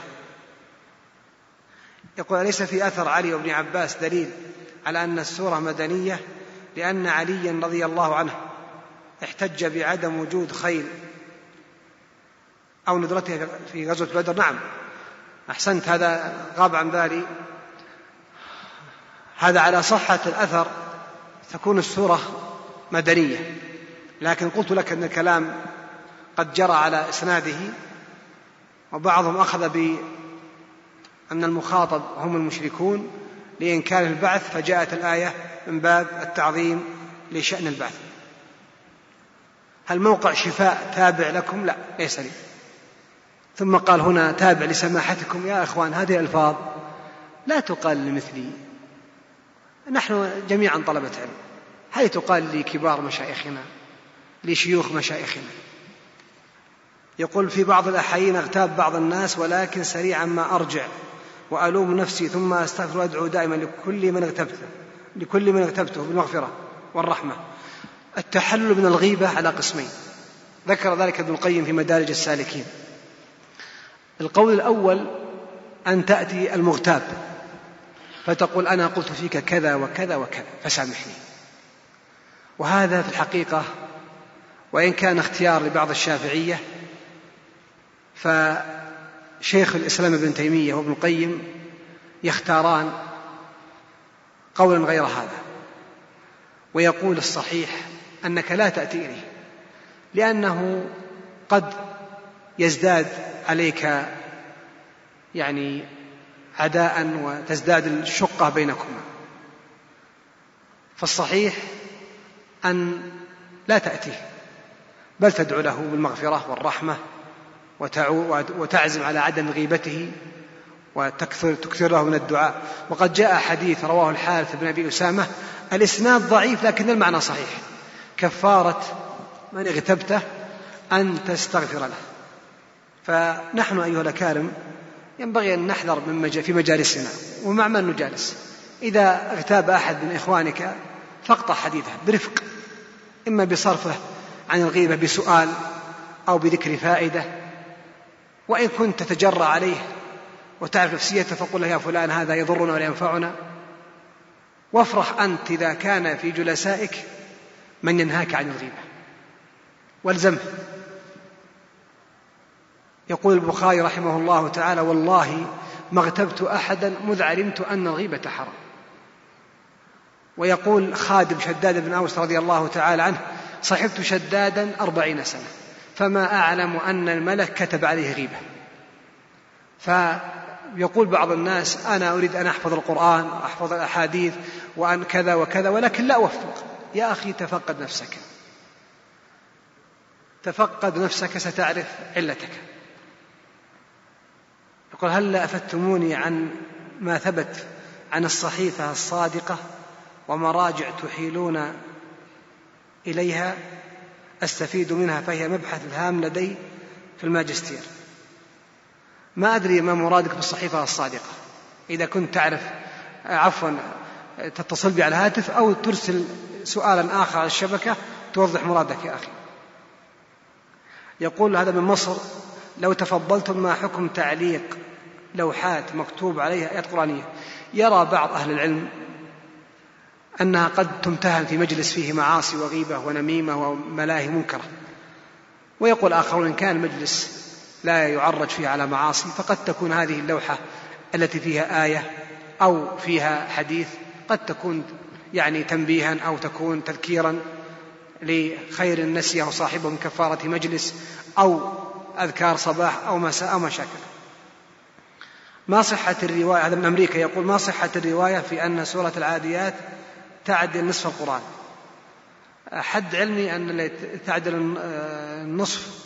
يقول أليس في أثر علي وابن عباس دليل على أن السورة مدنية لأن عليا رضي الله عنه احتج بعدم وجود خيل أو ندرته في غزوة بدر؟ نعم. أحسنت هذا غاب عن بالي. هذا على صحة الأثر تكون السورة مدنية. لكن قلت لك أن الكلام قد جرى على إسناده وبعضهم أخذ بأن المخاطب هم المشركون لإنكار البعث فجاءت الآية من باب التعظيم لشأن البعث. هل موقع شفاء تابع لكم؟ لا ليس لي. ثم قال هنا تابع لسماحتكم يا إخوان هذه الألفاظ لا تقال لمثلي. نحن جميعا طلبة علم. هل تقال لكبار مشايخنا لشيوخ مشايخنا؟ يقول في بعض الأحايين اغتاب بعض الناس ولكن سريعا ما أرجع. وألوم نفسي ثم أستغفر وأدعو دائما لكل من اغتبته لكل من اغتبته بالمغفرة والرحمة. التحلل من الغيبة على قسمين. ذكر ذلك ابن القيم في مدارج السالكين. القول الأول أن تأتي المغتاب. فتقول أنا قلت فيك كذا وكذا وكذا فسامحني. وهذا في الحقيقة وإن كان اختيار لبعض الشافعية فشيخ الإسلام ابن تيمية وابن القيم يختاران قولا غير هذا ويقول الصحيح أنك لا تأتي إليه لأنه قد يزداد عليك يعني عداء وتزداد الشقة بينكما. فالصحيح أن لا تأتيه بل تدعو له بالمغفرة والرحمة وتعزم على عدم غيبته وتكثر تكثر له من الدعاء. وقد جاء حديث رواه الحارث بن أبي أسامة الإسناد ضعيف لكن المعنى صحيح. كفارة من اغتبته أن تستغفر له. فنحن أيها الأكارم ينبغي أن نحذر من في مجالسنا ومع من نجالس. إذا اغتاب أحد من إخوانك فاقطع حديثه برفق إما بصرفه عن الغيبة بسؤال أو بذكر فائدة. وإن كنت تتجرى عليه وتعرف نفسيته فقل له يا فلان هذا يضرنا ولا ينفعنا. وافرح أنت إذا كان في جلسائك من ينهاك عن الغيبة. والزمه يقول البخاري رحمه الله تعالى والله ما اغتبت أحدا مذ علمت أن الغيبة حرام. ويقول خادم شداد بن أوس رضي الله تعالى عنه صحبت شدادا أربعين سنة. فما أعلم أن الملك كتب عليه غيبة. فيقول بعض الناس أنا أريد أن أحفظ القرآن وأحفظ الأحاديث وأن كذا وكذا ولكن لا أوفق. يا أخي تفقد نفسك. تفقد نفسك ستعرف علتك. يقول هل أفدتموني عن ما ثبت عن الصحيفة الصادقة ومراجع تحيلون إليها؟ أستفيد منها فهي مبحث هام لدي في الماجستير. ما أدري ما مرادك بالصحيفة الصادقة. إذا كنت تعرف عفوا تتصل بي على الهاتف أو ترسل سؤالا آخر على الشبكة توضح مرادك يا أخي. يقول هذا من مصر لو تفضلتم ما حكم تعليق لوحات مكتوب عليها آيات قرآنية. يرى بعض أهل العلم أنها قد تمتهن في مجلس فيه معاصي وغيبة ونميمة وملاهي منكرة. ويقول آخرون إن كان المجلس لا يعرج فيه على معاصي فقد تكون هذه اللوحة التي فيها آية أو فيها حديث قد تكون يعني تنبيها أو تكون تذكيرا لخير نسيه صاحبه من كفارة مجلس أو أذكار صباح أو مساء أو مشاكل ما صحة الرواية هذا من أمريكا يقول ما صحة الرواية في أن سورة العاديات تعدل نصف القرآن. حد علمي أن تعدل النصف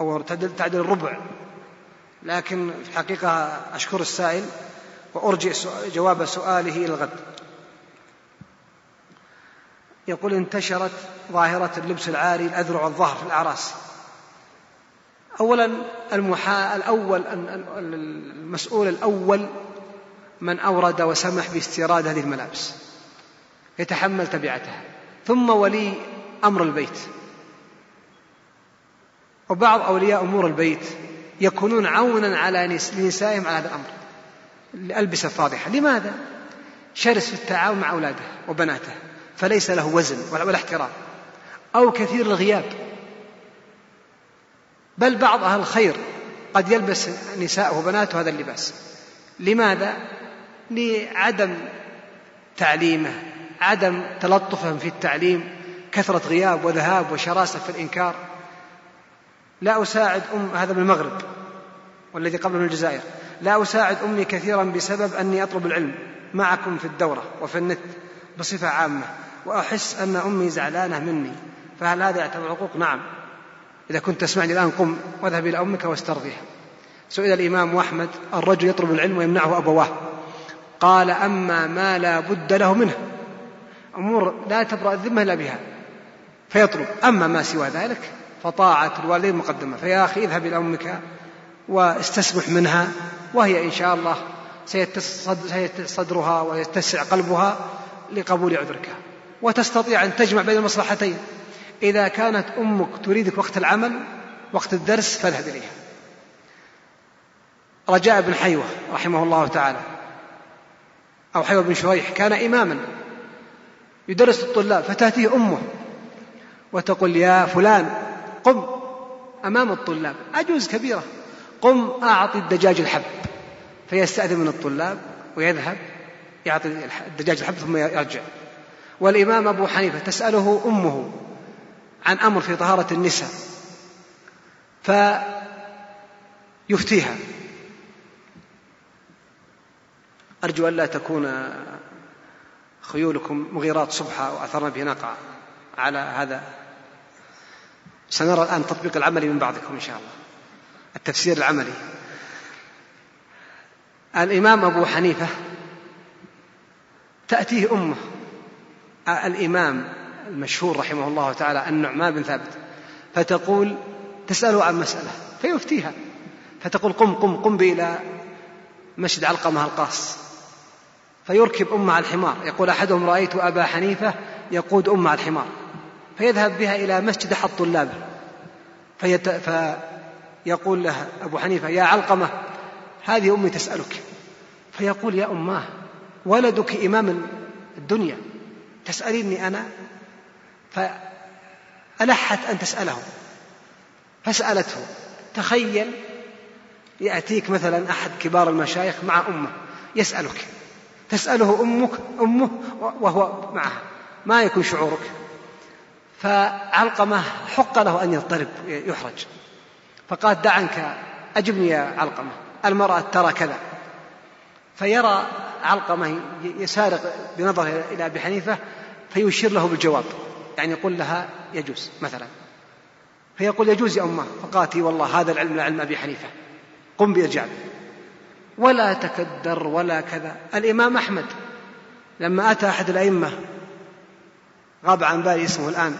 أو تعدل, تعدل الربع. لكن في الحقيقة أشكر السائل وأرجئ جواب سؤاله إلى الغد. يقول انتشرت ظاهرة اللبس العاري الأذرع والظهر في الأعراس. أولا المحا... الأول المسؤول الأول من أورد وسمح باستيراد هذه الملابس. يتحمل تبعتها. ثم ولي أمر البيت. وبعض أولياء أمور البيت يكونون عونا على نسائهم على هذا الأمر. الألبسة الفاضحة. لماذا؟ شرس في التعاون مع أولاده وبناته. فليس له وزن ولا احترام. أو كثير الغياب. بل بعض أهل الخير قد يلبس نساءه وبناته هذا اللباس. لماذا؟ لعدم تعليمه عدم تلطفهم في التعليم كثرة غياب وذهاب وشراسة في الإنكار. لا أساعد أم هذا من المغرب والذي قبل من الجزائر. لا أساعد أمي كثيرا بسبب أني أطلب العلم. معكم في الدورة وفي النت بصفة عامة. وأحس أن أمي زعلانة مني. فهل هذا يعتبر عقوق؟ نعم. إذا كنت تسمعني الآن قم واذهب إلى أمك واسترضيها. سئل الإمام أحمد الرجل يطلب العلم ويمنعه أبواه. قال أما ما لا بد له منه. أمور لا تبرأ الذمة إلا بها. فيطلب. أما ما سوى ذلك فطاعة الوالدين مقدمة. فيا أخي اذهب إلى أمك واستسمح منها وهي إن شاء الله سيتسع صدرها ويتسع قلبها لقبول عذرك. وتستطيع أن تجمع بين المصلحتين. إذا كانت أمك تريدك وقت العمل وقت الدرس فاذهب إليها. رجاء بن حيوة رحمه الله تعالى. أو حيوة بن شريح كان إماما يدرس الطلاب فتأتيه أمه وتقول يا فلان قم أمام الطلاب عجوز كبيرة قم أعطي الدجاج الحب فيستأذن من الطلاب ويذهب يعطي الدجاج الحب ثم يرجع. والإمام أبو حنيفة تسأله أمه عن أمر في طهارة النساء فيفتيها. أرجو ألا تكون خيولكم مغيرات صبحة وأثرنا به نقع على هذا. سنرى الآن التطبيق العملي من بعضكم إن شاء الله. التفسير العملي. الإمام أبو حنيفة تأتيه أمه. الإمام المشهور رحمه الله تعالى النعمان بن ثابت. فتقول تسأله عن مسألة فيفتيها. فتقول قم قم قم بي إلى مسجد علقمة القاص. فيركب أمه على الحمار. يقول أحدهم رأيت أبا حنيفة يقود أمه على الحمار. فيذهب بها إلى مسجد أحد طلابه. فيت... فيقول له أبو حنيفة يا علقمة هذه أمي تسألك. فيقول يا أماه ولدك إمام الدنيا تسأليني أنا؟ فألحت أن تسأله. فسألته تخيل يأتيك مثلا أحد كبار المشايخ مع أمه يسألك. تسأله أمك أمه وهو معها. ما يكون شعورك. فعلقمة حق له أن يضطرب يحرج. فقال دع عنك أجبني يا علقمة. المرأة ترى كذا. فيرى علقمة يسارق بنظره إلى أبي حنيفة فيشير له بالجواب. يعني يقول لها يجوز مثلا. فيقول يجوز يا أمه. فقالت والله هذا العلم لعلم أبي حنيفة. قم بإرجاع ولا تكدر ولا كذا. الإمام أحمد لما أتى أحد الأئمة غاب عن بالي اسمه الآن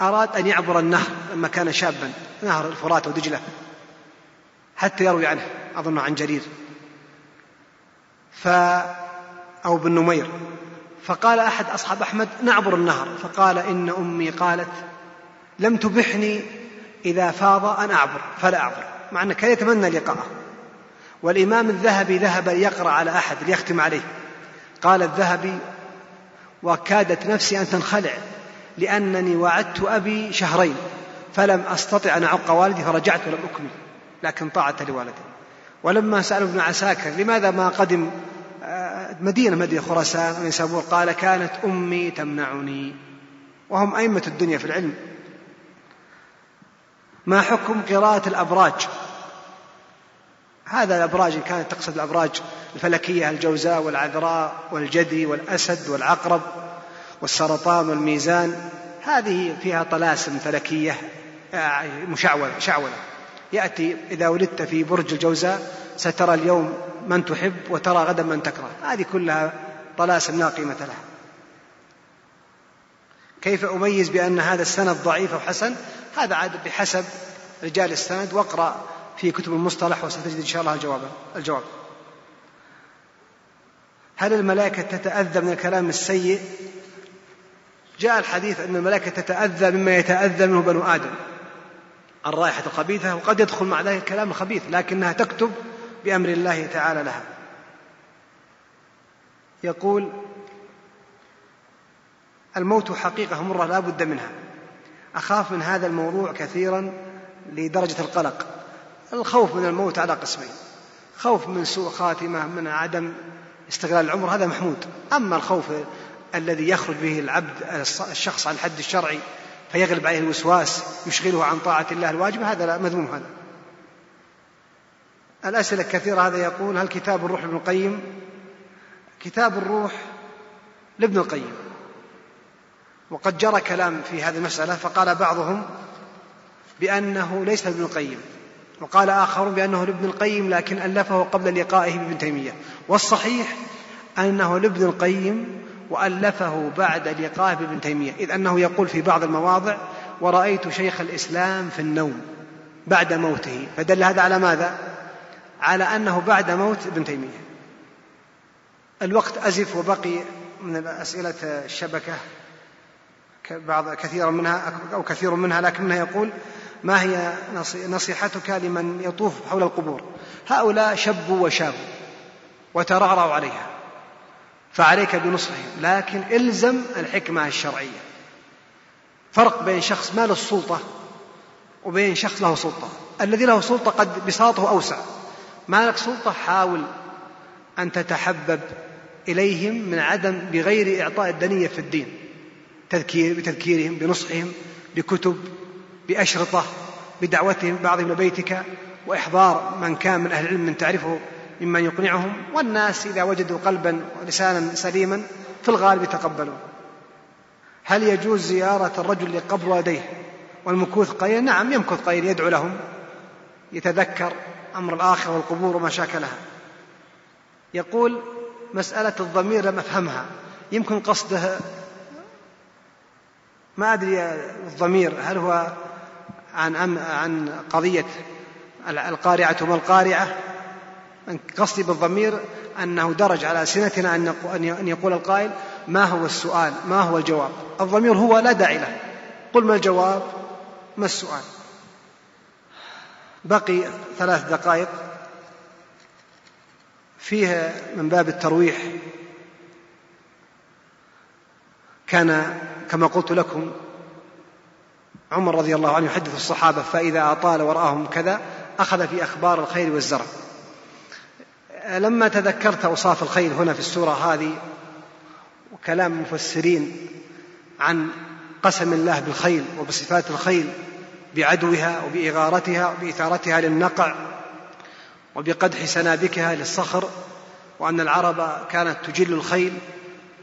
أراد أن يعبر النهر لما كان شابا نهر الفرات ودجلة حتى يروي عنه أظن عن جرير. ف أو بن نمير. فقال أحد أصحاب أحمد نعبر النهر. فقال إن أمي قالت لم تبحني إذا فاض أن أعبر فلا أعبر مع أنه كان يتمنى لقاءه. والإمام الذهبي ذهب ليقرأ على أحد ليختم عليه. قال الذهبي وكادت نفسي أن تنخلع لأنني وعدت أبي شهرين فلم أستطع أن أعق والدي فرجعت ولم أكمل لكن طاعة لوالدي. ولما سألوا ابن عساكر لماذا ما قدم آه، مدينة مدينة خراسان؟ ونيسابور قال كانت أمي تمنعني. وهم أئمة الدنيا في العلم. ما حكم قراءة الأبراج؟ هذا الأبراج إن كانت تقصد الأبراج الفلكية الجوزاء والعذراء والجدي والأسد والعقرب والسرطان والميزان هذه فيها طلاسم فلكية آه، مشعولة شعولة يأتي إذا ولدت في برج الجوزاء سترى اليوم من تحب وترى غدا من تكره. هذه كلها طلاسم لا قيمة لها. كيف أميز بأن هذا السند ضعيف أو حسن هذا عاد بحسب رجال السند. واقرأ في كتب المصطلح وستجد إن شاء الله الجواب. الجواب. هل الملائكة تتأذى من الكلام السيء؟ جاء الحديث أن الملائكة تتأذى مما يتأذى منه بنو آدم. الرائحة الخبيثة وقد يدخل مع ذلك الكلام الخبيث لكنها تكتب بأمر الله تعالى لها. يقول الموت حقيقة مرة لا بد منها. أخاف من هذا الموضوع كثيرا لدرجة القلق. الخوف من الموت على قسمين. خوف من سوء خاتمة من عدم استغلال العمر هذا محمود. أما الخوف الذي يخرج به العبد الشخص عن الحد الشرعي فيغلب عليه الوسواس يشغله عن طاعة الله الواجبة هذا لا مذموم هذا. الأسئلة الكثيرة هذا يقول هل كتاب الروح لابن القيم؟ كتاب الروح لابن القيم. وقد جرى كلام في هذه المسألة فقال بعضهم بأنه ليس لابن القيم. وقال آخرون بأنه لابن القيم لكن ألفه قبل لقائه بابن تيمية. والصحيح أنه لابن القيم وألفه بعد لقائه بابن تيمية. إذ أنه يقول في بعض المواضع ورأيت شيخ الإسلام في النوم بعد موته. فدل هذا على ماذا؟ على أنه بعد موت ابن تيمية. الوقت أزف وبقي من أسئلة الشبكة. بعض كثيرا منها أو كثير منها لكنها يقول ما هي نصيحتك لمن يطوف حول القبور؟ هؤلاء شبوا وشابوا وترعرعوا عليها فعليك بنصحهم لكن إلزم الحكمة الشرعية. فرق بين شخص ما له السلطة وبين شخص له سلطة. الذي له سلطة قد بساطه أوسع. ما لك سلطة؟ حاول أن تتحبب إليهم من عدم بغير إعطاء الدنية في الدين. تذكير بتذكيرهم بنصحهم بكتب بأشرطة بدعوتهم بعضهم لبيتك وإحضار من كان من أهل العلم من تعرفه ممن يقنعهم والناس إذا وجدوا قلبا ولسانا سليما في الغالب يتقبلون. هل يجوز زيارة الرجل لقبر والديه والمكوث قليلا نعم يمكث قليلا يدعو لهم يتذكر أمر الآخرة والقبور وما شاكلها يقول مسألة الضمير لم أفهمها. يمكن قصده ما أدري الضمير هل هو عن عن قضية القارعة ما القارعة؟ قصدي بالضمير أنه درج على سنتنا أن يقول القائل ما هو السؤال؟ ما هو الجواب؟ الضمير هو لا داعي له. قل ما الجواب؟ ما السؤال؟ بقي ثلاث دقائق. فيها من باب الترويح. كان كما قلت لكم عمر رضي الله عنه يحدث الصحابة فإذا أطال ورآهم كذا أخذ في أخبار الخير والزرع. لما تذكرت أوصاف الخيل هنا في السورة هذه وكلام المفسرين عن قسم الله بالخيل وبصفات الخيل بعدوها وبإغارتها وبإثارتها للنقع وبقدح سنابكها للصخر وأن العرب كانت تجل الخيل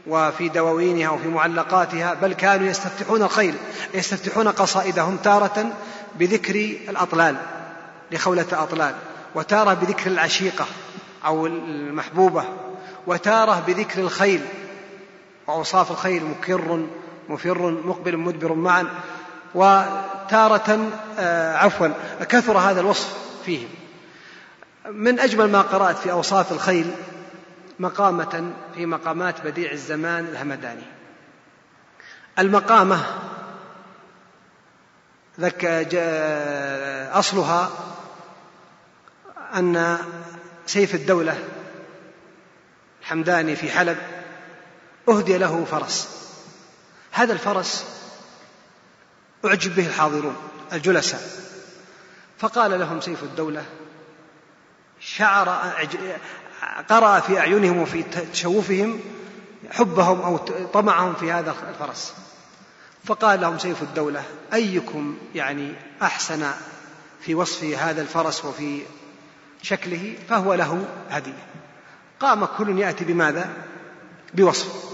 وفي دواوينها وفي معلقاتها بل كانوا يستفتحون الخيل يستفتحون قصائدهم تارة بذكر الأطلال لخولة أطلال وتارة بذكر العشيقة أو المحبوبة وتارة بذكر الخيل وأوصاف الخيل مكر مفر مقبل مدبر معا وتارة آه، عفوا كثر هذا الوصف فيهم. من أجمل ما قرأت في أوصاف الخيل مقامة في مقامات بديع الزمان الهمداني. المقامة ذك أصلها أن سيف الدولة الحمداني في حلب أهدي له فرس. هذا الفرس أعجب به الحاضرون الجلساء. فقال لهم سيف الدولة شعر قرأ في أعينهم وفي تشوفهم حبهم أو طمعهم في هذا الفرس. فقال لهم سيف الدولة أيكم يعني أحسن في وصف هذا الفرس وفي شكله؟ فهو له هدية قام كل يأتي بماذا؟ بوصف.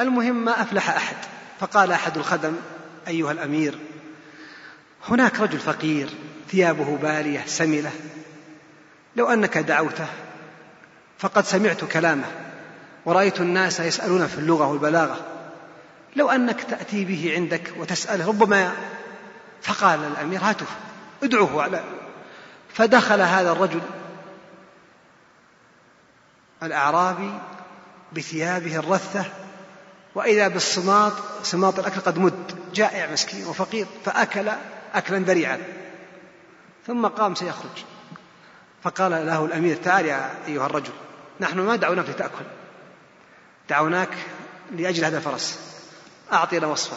المهم ما أفلح أحد. فقال أحد الخدم أيها الأمير هناك رجل فقير ثيابه بالية سملة. لو أنك دعوته فقد سمعت كلامه ورأيت الناس يسألون في اللغة والبلاغة. لو أنك تأتي به عندك وتسأله ربما فقال الأمير هاته ادعوه على فدخل هذا الرجل الأعرابي بثيابه الرثة وإذا بالصماط صماط الأكل قد مد جائع مسكين وفقير فأكل أكلا ذريعا ثم قام سيخرج. فقال له الأمير تعال يا أيها الرجل نحن ما دعوناك لتأكل. دعوناك لأجل هذا الفرس. أعطينا وصفه.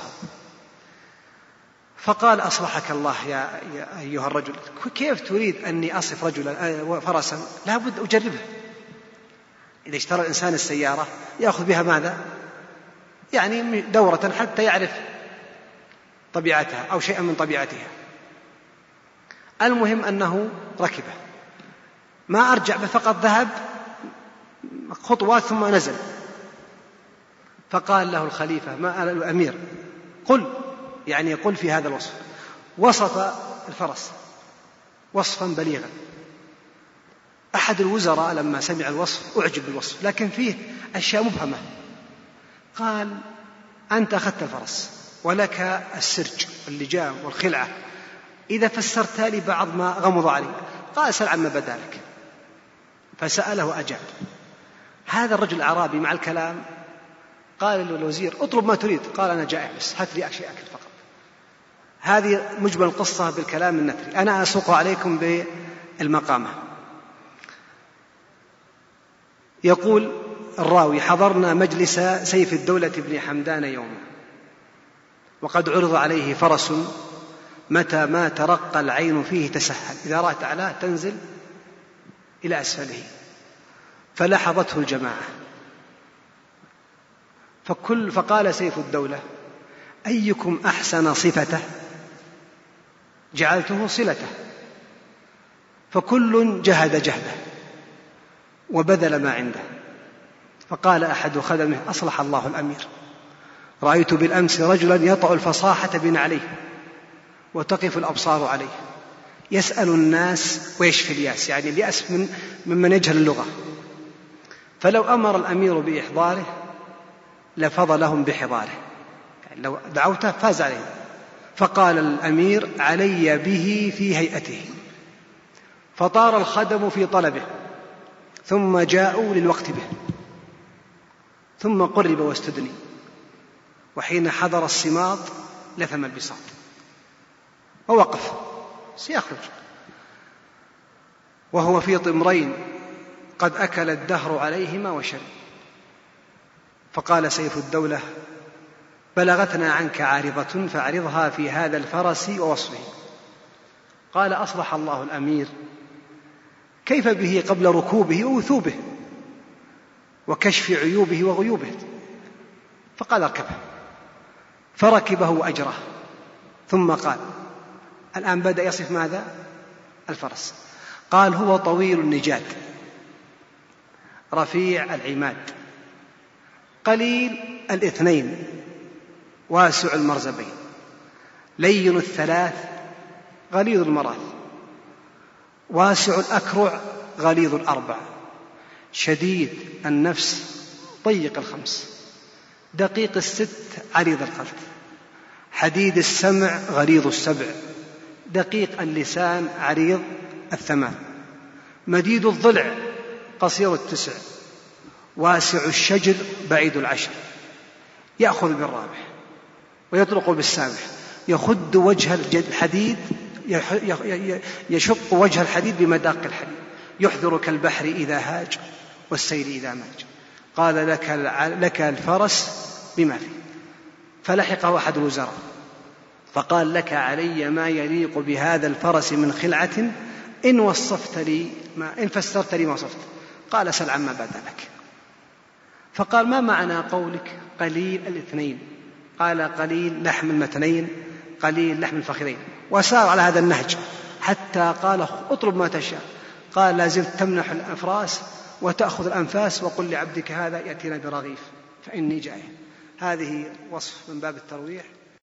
فقال أصلحك الله يا, يا أيها الرجل. كيف تريد أني أصف رجلا آه، فرسا؟ لابد أجربه. إذا اشترى الإنسان السيارة يأخذ بها ماذا؟ يعني دورة حتى يعرف طبيعتها أو شيئا من طبيعتها. المهم أنه ركبه. ما أرجع فقط ذهب خطوات ثم نزل. فقال له الخليفة ما الأمير. قل يعني قل في هذا الوصف. وصف الفرس وصفا بليغا. أحد الوزراء لما سمع الوصف أعجب بالوصف لكن فيه أشياء مبهمة. قال أنت أخذت الفرس ولك السرج واللجام والخلعة. إذا فسرت لي بعض ما غمض علي. قال سل عما بدا لك فسأله أجاب هذا الرجل الأعرابي مع الكلام قال للوزير اطلب ما تريد. قال أنا جائع بس هات لي شيء أكل فقط. هذه مجمل القصة بالكلام النثري. أنا أسوق عليكم بالمقامة. يقول الراوي حضرنا مجلس سيف الدولة بن حمدان يوما وقد عرض عليه فرس متى ما ترقى العين فيه تسهل. إذا رأت أعلاه تنزل إلى أسفله. فلحظته الجماعة. فكل فقال سيف الدولة أيكم أحسن صفته؟ جعلته صلته. فكل جهد جهده وبذل ما عنده. فقال أحد خدمه أصلح الله الأمير. رأيت بالأمس رجلا يطأ الفصاحة بنعليه وتقف الأبصار عليه. يسأل الناس ويشفي الياس يعني اليأس من ممن يجهل اللغة. فلو أمر الأمير بإحضاره لفض لهم بحضاره. يعني لو دعوته فاز عليهم فقال الأمير علي به في هيئته. فطار الخدم في طلبه. ثم جاءوا للوقت به. ثم قرب واستدني. وحين حضر الصماط لثم البساط. ووقف. سيخرج. وهو في طمرين قد أكل الدهر عليهما وشرب. فقال سيف الدولة بلغتنا عنك عارضة فاعرضها في هذا الفرس ووصفه. قال أصلح الله الأمير. كيف به قبل ركوبه ووثوبه؟ وكشف عيوبه وغيوبه. فقال اركبه. فركبه وأجره ثم قال الآن بدأ يصف ماذا؟ الفرس. قال هو طويل النجاد رفيع العماد. قليل الاثنين. واسع المرزبين. لين الثلاث غليظ المراث. واسع الأكرع غليظ الأربع. شديد النفس ضيق الخمس. دقيق الست عريض القلب. حديد السمع غليظ السبع. دقيق اللسان عريض الثمان مديد الضلع قصير التسع. واسع الشجر بعيد العشر. يأخذ بالرابح ويطلق بالسابح يخد وجه الحديد يشق وجه الحديد بمداق الحديد. يحذر كالبحر إذا هاج والسيل إذا ماج. قال لك لك الفرس بما فيه فلحقه أحد الوزراء. فقال لك علي ما يليق بهذا الفرس من خلعة؟ إن وصفت لي ما إن فسرت لي ما وصفت. قال سل عما بدا لك. فقال ما معنى قولك؟ قليل الاثنين. قال قليل لحم المتنين قليل لحم الفخذين. وسار على هذا النهج حتى قال اطلب ما تشاء. قال لا زلت تمنح الافراس وتأخذ الأنفاس وقل لعبدك هذا يأتينا برغيف فإني جائع. هذه وصف من باب الترويح.